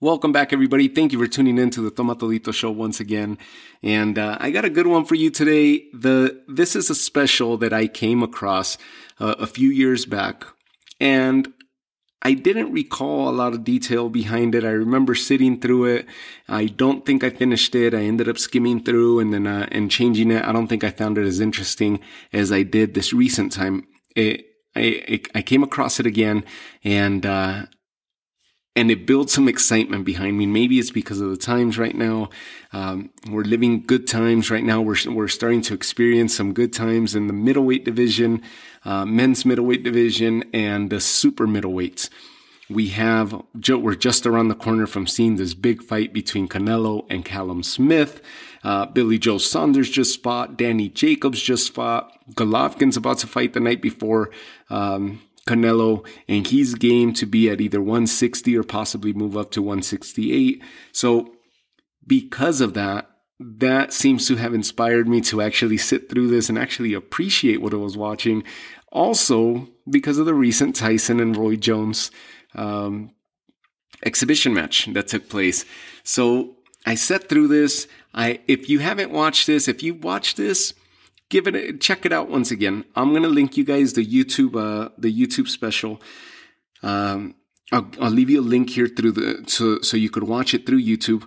Welcome back, everybody. Thank you for tuning in to the Tomatolito Show once again. And uh, I got a good one for you today. The this is a special that I came across uh, a few years back, and I didn't recall a lot of detail behind it. I remember sitting through it. I don't think I finished it. I ended up skimming through and then uh, and changing it. I don't think I found it as interesting as I did this recent time. It, I, I came across it again, and uh, and it builds some excitement behind me. Maybe it's because of the times right now. Um, we're living good times right now. We're we're starting to experience some good times in the middleweight division, uh, men's middleweight division, and the super middleweights. We have we're just around the corner from seeing this big fight between Canelo and Callum Smith. Uh, Billy Joe Saunders just fought. Danny Jacobs just fought. Golovkin's about to fight the night before. Um, Canelo, and he's game to be at either 160 or possibly move up to 168. So, because of that, that seems to have inspired me to actually sit through this and actually appreciate what I was watching. Also, because of the recent Tyson and Roy Jones um, exhibition match that took place. So I sat through this. I, if you haven't watched this, if you watched this, give it a, check it out once again. I'm gonna link you guys the YouTube uh, the YouTube special. Um, I'll, I'll leave you a link here through the so so you could watch it through YouTube.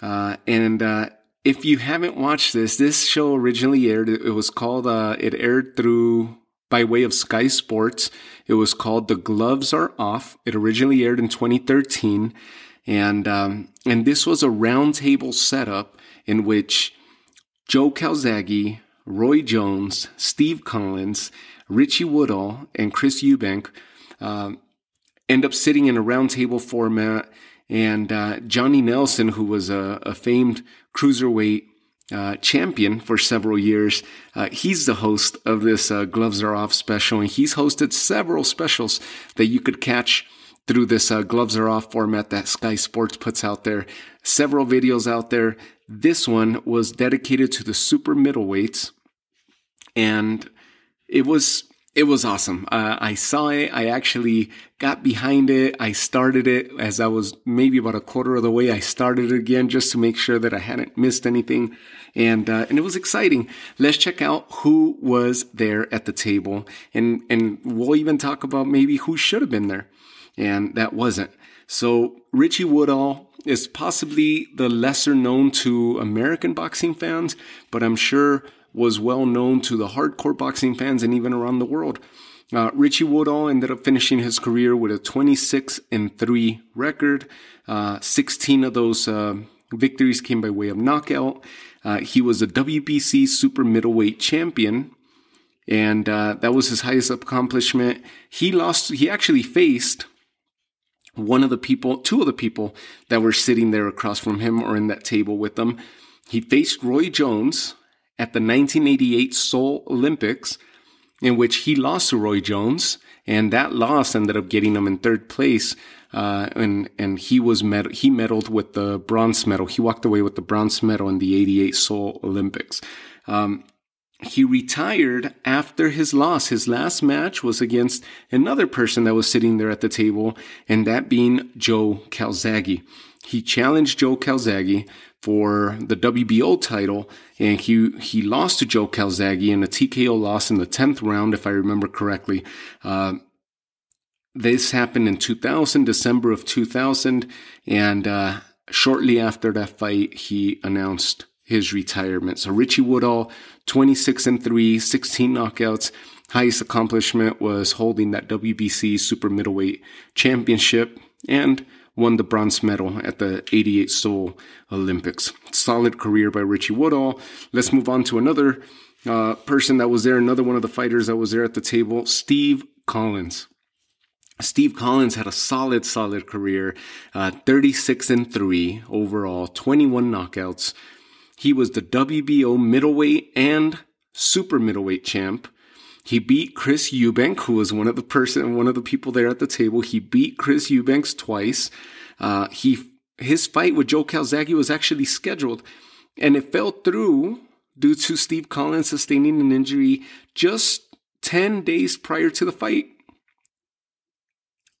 Uh, and uh, if you haven't watched this, this show originally aired. It was called uh, it aired through by way of Sky Sports. It was called The Gloves Are Off. It originally aired in 2013, and um, and this was a roundtable setup in which Joe Calzaghe, Roy Jones, Steve Collins, Richie Woodhall, and Chris Eubank uh, end up sitting in a roundtable format. And uh, Johnny Nelson, who was a, a famed cruiserweight uh, champion for several years, uh, he's the host of this uh, Gloves Are Off special. And he's hosted several specials that you could catch through this uh, Gloves Are Off format that Sky Sports puts out there. Several videos out there this one was dedicated to the super middleweights, and it was it was awesome. Uh, I saw it. I actually got behind it. I started it as I was maybe about a quarter of the way. I started it again just to make sure that I hadn't missed anything, and uh, and it was exciting. Let's check out who was there at the table, and and we'll even talk about maybe who should have been there, and that wasn't. So Richie Woodhall is possibly the lesser known to American boxing fans, but I'm sure was well known to the hardcore boxing fans and even around the world. Uh, Richie Woodhall ended up finishing his career with a 26 and 3 record. Uh, 16 of those uh, victories came by way of knockout. Uh, he was a WBC super middleweight champion, and uh, that was his highest accomplishment. He lost, he actually faced one of the people, two of the people that were sitting there across from him or in that table with them. He faced Roy Jones at the 1988 Seoul Olympics, in which he lost to Roy Jones, and that loss ended up getting him in third place. Uh, and and he was med- he medaled with the bronze medal. He walked away with the bronze medal in the '88 Seoul Olympics. Um, he retired after his loss. His last match was against another person that was sitting there at the table, and that being Joe Calzaghe. He challenged Joe Calzaghe for the WBO title, and he he lost to Joe Calzaghe in a TKO loss in the tenth round, if I remember correctly. Uh, this happened in 2000, December of 2000, and uh, shortly after that fight, he announced his retirement. So Richie Woodhall, 26 and 3, 16 knockouts. Highest accomplishment was holding that WBC super middleweight championship and won the bronze medal at the 88 Seoul Olympics. Solid career by Richie Woodhall. Let's move on to another uh, person that was there, another one of the fighters that was there at the table, Steve Collins. Steve Collins had a solid, solid career, uh, 36 and 3 overall, 21 knockouts, he was the WBO middleweight and super middleweight champ. He beat Chris Eubank, who was one of the person, one of the people there at the table. He beat Chris Eubanks twice. Uh, he his fight with Joe Calzaghe was actually scheduled, and it fell through due to Steve Collins sustaining an injury just ten days prior to the fight.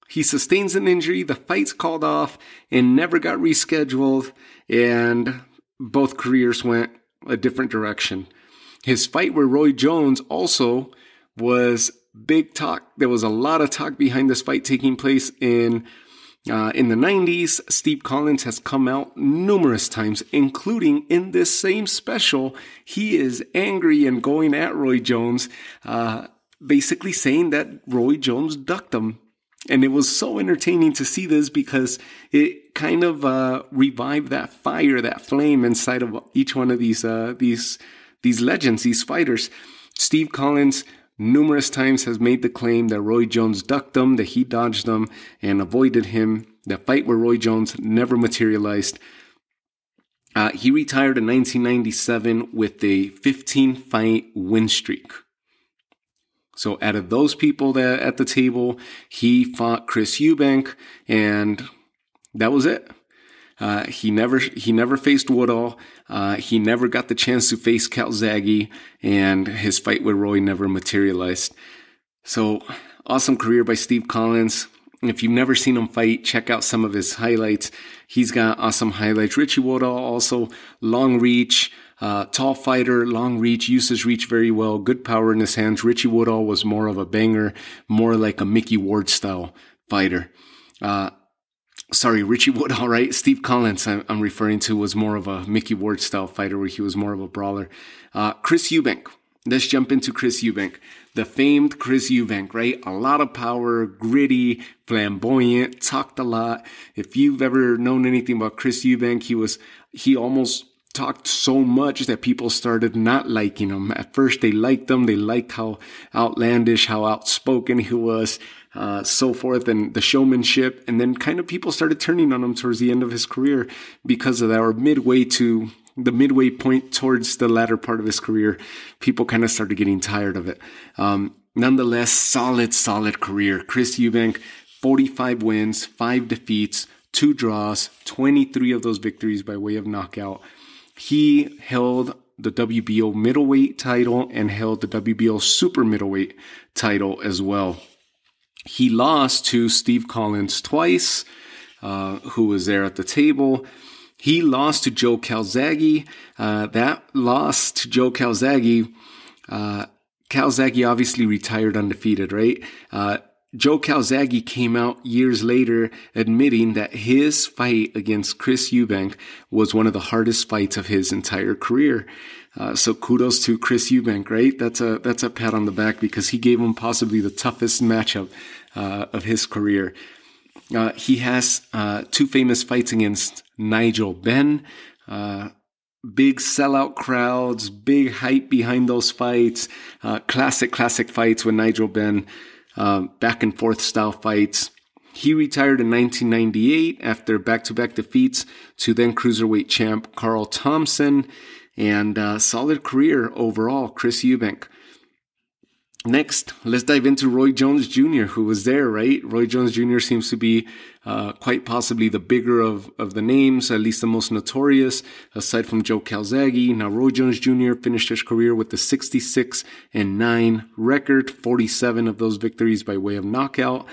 he sustains an injury, the fight's called off, and never got rescheduled, and both careers went a different direction. His fight with Roy Jones also was big talk. There was a lot of talk behind this fight taking place in uh, in the 90s. Steve Collins has come out numerous times, including in this same special. He is angry and going at Roy Jones, uh, basically saying that Roy Jones ducked him. And it was so entertaining to see this because it kind of uh, revived that fire, that flame inside of each one of these uh, these these legends, these fighters. Steve Collins numerous times has made the claim that Roy Jones ducked him, that he dodged him and avoided him. The fight with Roy Jones never materialized. Uh, he retired in 1997 with a 15 fight win streak. So out of those people that at the table, he fought Chris Eubank, and that was it. Uh, he never he never faced Woodhall. Uh, he never got the chance to face Calzaghe, and his fight with Roy never materialized. So awesome career by Steve Collins. If you've never seen him fight, check out some of his highlights. He's got awesome highlights. Richie Woodhall also long reach. Uh, tall fighter, long reach, uses reach very well, good power in his hands. Richie Woodhall was more of a banger, more like a Micky Ward style fighter. Uh, sorry, Richie Woodhall, right? Steve Collins, I'm, I'm, referring to, was more of a Micky Ward style fighter where he was more of a brawler. Uh, Chris Eubank. Let's jump into Chris Eubank. The famed Chris Eubank, right? A lot of power, gritty, flamboyant, talked a lot. If you've ever known anything about Chris Eubank, he was, he almost talked so much that people started not liking him. At first, they liked him. They liked how outlandish, how outspoken he was uh, so forth, and the showmanship. And then kind of people started turning on him towards the end of his career because of that, or midway to the midway point towards the latter part of his career, people kind of started getting tired of it. Um, nonetheless, solid, solid career. Chris Eubank, 45 wins, five defeats, two draws, 23 of those victories by way of knockout. He held the WBO middleweight title and held the WBO super middleweight title as well. He lost to Steve Collins twice, uh, who was there at the table. He lost to Joe Calzaghe. Uh, that loss to Joe Calzaghe, uh, Calzaghe obviously retired undefeated, right? Joe Calzaghe came out years later admitting that his fight against Chris Eubank was one of the hardest fights of his entire career. Uh, so kudos to Chris Eubank, right? That's a that's a pat on the back because he gave him possibly the toughest matchup uh, of his career. Uh, he has uh, two famous fights against Nigel Benn. Uh, big sellout crowds, big hype behind those fights. Uh, classic, classic fights with Nigel Benn. back and forth style fights. He retired in 1998 after back-to-back defeats to then cruiserweight champ Carl Thompson and uh, solid career overall, Chris Eubank. Next, let's dive into Roy Jones Jr., who was there, right? Roy Jones Jr. seems to be uh, quite possibly the bigger of, of the names, at least the most notorious, aside from Joe Calzaghe. Now, Roy Jones Jr. finished his career with the 66 and 9 record, 47 of those victories by way of knockout.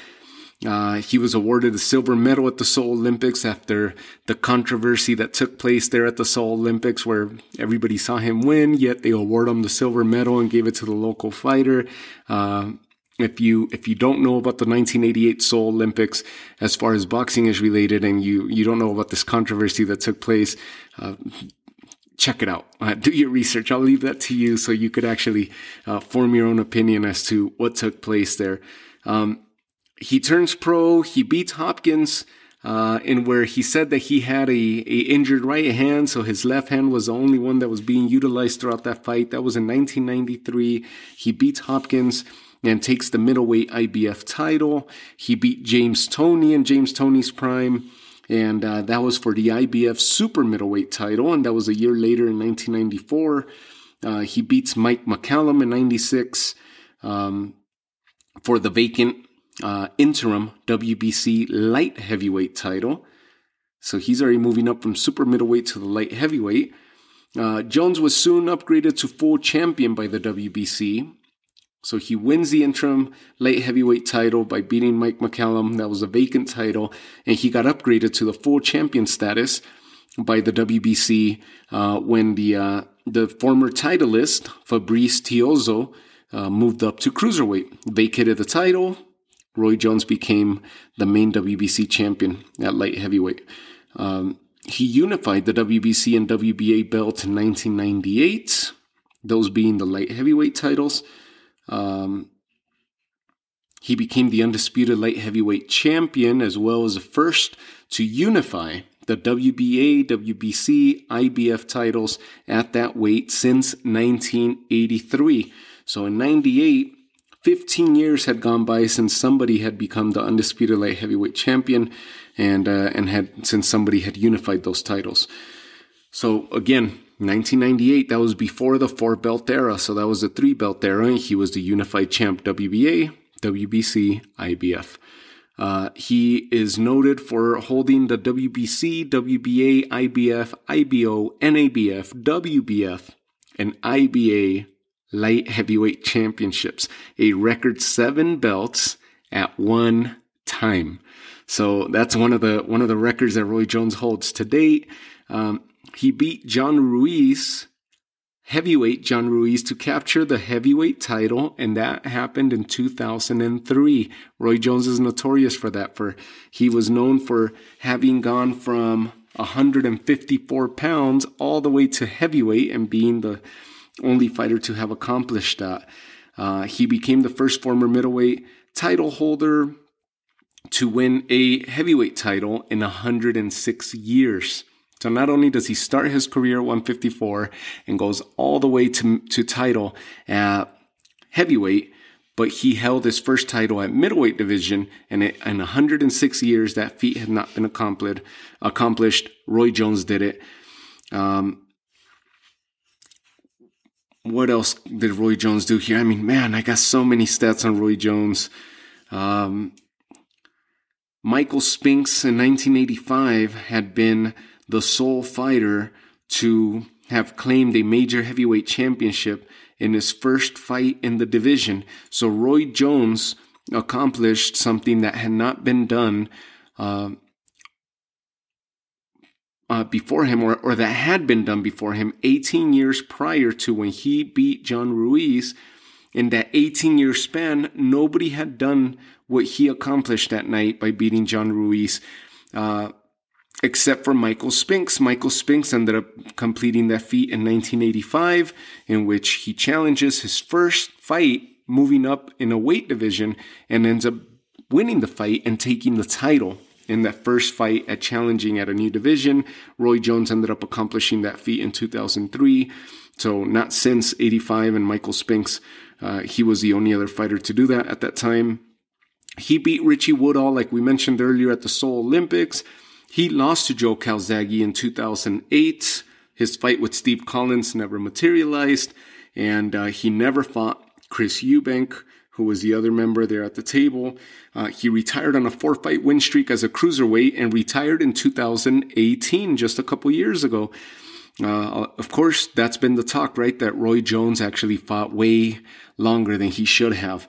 Uh, he was awarded a silver medal at the Seoul Olympics after the controversy that took place there at the Seoul Olympics, where everybody saw him win, yet they award him the silver medal and gave it to the local fighter. Uh, if you if you don't know about the 1988 Seoul Olympics as far as boxing is related, and you you don't know about this controversy that took place, uh, check it out. Uh, do your research. I'll leave that to you so you could actually uh, form your own opinion as to what took place there. Um, he turns pro. He beats Hopkins uh, in where he said that he had a, a injured right hand, so his left hand was the only one that was being utilized throughout that fight. That was in 1993. He beats Hopkins and takes the middleweight IBF title. He beat James Toney in James Toney's prime. And uh, that was for the IBF super middleweight title. And that was a year later in 1994. Uh, he beats Mike McCallum in 96 um, for the vacant uh, interim WBC light heavyweight title. So he's already moving up from super middleweight to the light heavyweight. Uh, Jones was soon upgraded to full champion by the WBC. So he wins the interim light heavyweight title by beating Mike McCallum. That was a vacant title. And he got upgraded to the full champion status by the WBC uh, when the uh, the former titleist Fabrice Tiozzo uh, moved up to cruiserweight, vacated the title. Roy Jones became the main WBC champion at light heavyweight. Um, he unified the WBC and WBA belt in 1998, those being the light heavyweight titles. Um, he became the undisputed light heavyweight champion as well as the first to unify the WBA, WBC, IBF titles at that weight since 1983. So in 98, 15 years had gone by since somebody had become the undisputed light heavyweight champion and uh, and had since somebody had unified those titles. So again, 1998, that was before the four belt era. So that was the three belt era. And he was the unified champ WBA, WBC, IBF. Uh, he is noted for holding the WBC, WBA, IBF, IBO, NABF, WBF, and IBA light heavyweight championships, a record seven belts at one time. So that's one of the one of the records that Roy Jones holds to date. Um, he beat John Ruiz, heavyweight John Ruiz, to capture the heavyweight title, and that happened in 2003. Roy Jones is notorious for that. For he was known for having gone from 154 pounds all the way to heavyweight and being the only fighter to have accomplished that. Uh, he became the first former middleweight title holder to win a heavyweight title in 106 years. So not only does he start his career at 154 and goes all the way to, to title at heavyweight, but he held his first title at middleweight division, and it, in 106 years, that feat had not been accomplished. Accomplished. Roy Jones did it. Um, what else did Roy Jones do here? I mean, man, I got so many stats on Roy Jones. Um, Michael Spinks in 1985 had been the sole fighter to have claimed a major heavyweight championship in his first fight in the division. So Roy Jones accomplished something that had not been done uh, uh, before him, or, or that had been done before him 18 years prior to when he beat John Ruiz. In that 18 year span, nobody had done what he accomplished that night by beating John Ruiz. Uh, except for Michael Spinks. Michael Spinks ended up completing that feat in 1985, in which he challenges his first fight, moving up in a weight division, and ends up winning the fight and taking the title in that first fight at challenging at a new division. Roy Jones ended up accomplishing that feat in 2003. So not since 85 and Michael Spinks, uh, he was the only other fighter to do that at that time. He beat Richie Woodhall, like we mentioned earlier, at the Seoul Olympics. He lost to Joe Calzaghe in 2008. His fight with Steve Collins never materialized, and uh, he never fought Chris Eubank, who was the other member there at the table. Uh, he retired on a four fight win streak as a cruiserweight and retired in 2018, just a couple years ago. Uh, of course, that's been the talk, right? That Roy Jones actually fought way longer than he should have.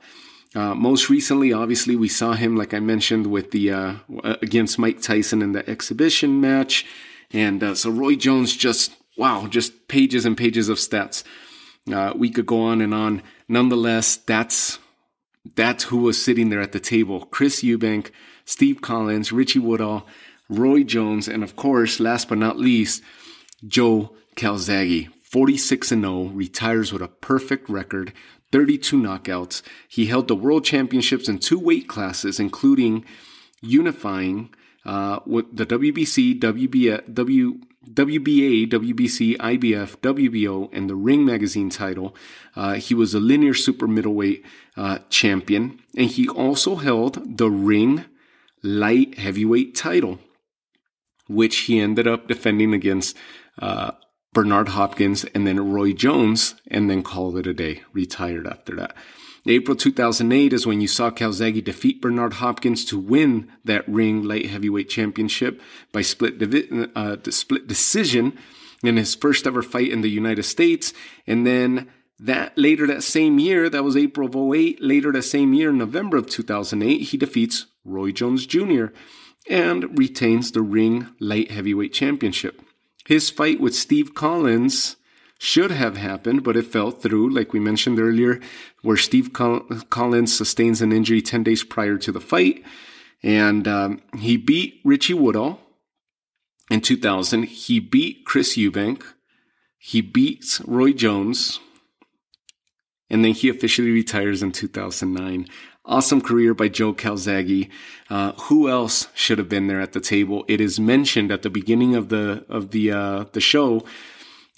Uh, most recently, obviously, we saw him, like I mentioned, with the uh, against Mike Tyson in the exhibition match, and uh, so Roy Jones just wow, just pages and pages of stats. Uh, we could go on and on. Nonetheless, that's that's who was sitting there at the table: Chris Eubank, Steve Collins, Richie Woodhall, Roy Jones, and of course, last but not least, Joe Calzaghe. 46 and 0, retires with a perfect record, 32 knockouts. He held the world championships in two weight classes, including unifying uh, with the WBC, WBA, w, WBA, WBC, IBF, WBO, and the Ring Magazine title. Uh, he was a linear super middleweight uh, champion, and he also held the Ring Light Heavyweight title, which he ended up defending against uh, Bernard Hopkins, and then Roy Jones, and then called it a day, retired after that. April 2008 is when you saw Calzaghe defeat Bernard Hopkins to win that ring light heavyweight championship by split, divi- uh, split decision in his first ever fight in the United States. And then that later that same year, that was April of 08, later that same year, November of 2008, he defeats Roy Jones Jr. and retains the Ring Light Heavyweight Championship. His fight with Steve Collins should have happened, but it fell through, like we mentioned earlier, where Steve Collins sustains an injury 10 days prior to the fight. And um, he beat Richie Woodhall in 2000. He beat Chris Eubank. He beats Roy Jones and then he officially retires in 2009. Awesome career by Joe Calzaghe. Uh, who else should have been there at the table? It is mentioned at the beginning of the of the uh, the show.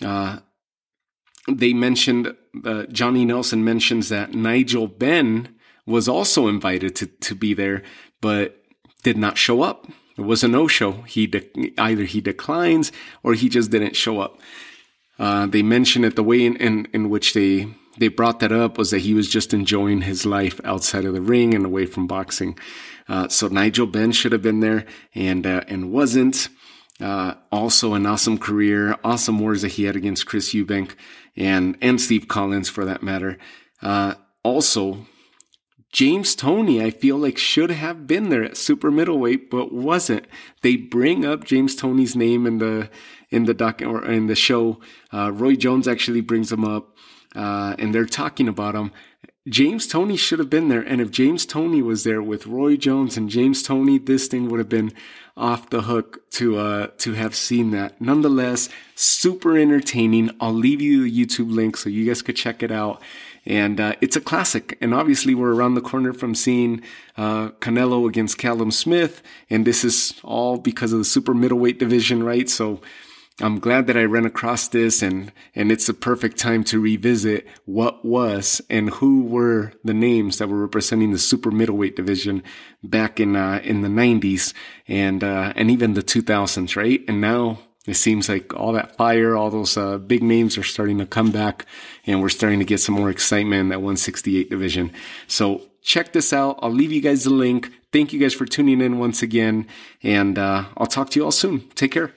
Uh, they mentioned uh, Johnny Nelson mentions that Nigel Benn was also invited to to be there, but did not show up. It was a no show. He de- either he declines or he just didn't show up. Uh, they mentioned it the way in, in, in which they they brought that up was that he was just enjoying his life outside of the ring and away from boxing. Uh, so Nigel Benn should have been there and uh, and wasn't. Uh, also an awesome career, awesome wars that he had against Chris Eubank and and Steve Collins for that matter. Uh, also, James Toney, I feel like should have been there at super middleweight, but wasn't. They bring up James Toney's name in the in the doc or in the show. Uh, Roy Jones actually brings him up uh, and they're talking about him. James Toney should have been there. And if James Toney was there with Roy Jones and James Toney, this thing would have been off the hook to, uh, to have seen that. Nonetheless, super entertaining. I'll leave you the YouTube link so you guys could check it out. And, uh, it's a classic. And obviously we're around the corner from seeing, uh, Canelo against Callum Smith. And this is all because of the super middleweight division, right? So, I'm glad that I ran across this and, and it's a perfect time to revisit what was and who were the names that were representing the super middleweight division back in, uh, in the nineties and, uh, and even the 2000s, right? And now it seems like all that fire, all those, uh, big names are starting to come back and we're starting to get some more excitement in that 168 division. So check this out. I'll leave you guys the link. Thank you guys for tuning in once again and, uh, I'll talk to you all soon. Take care.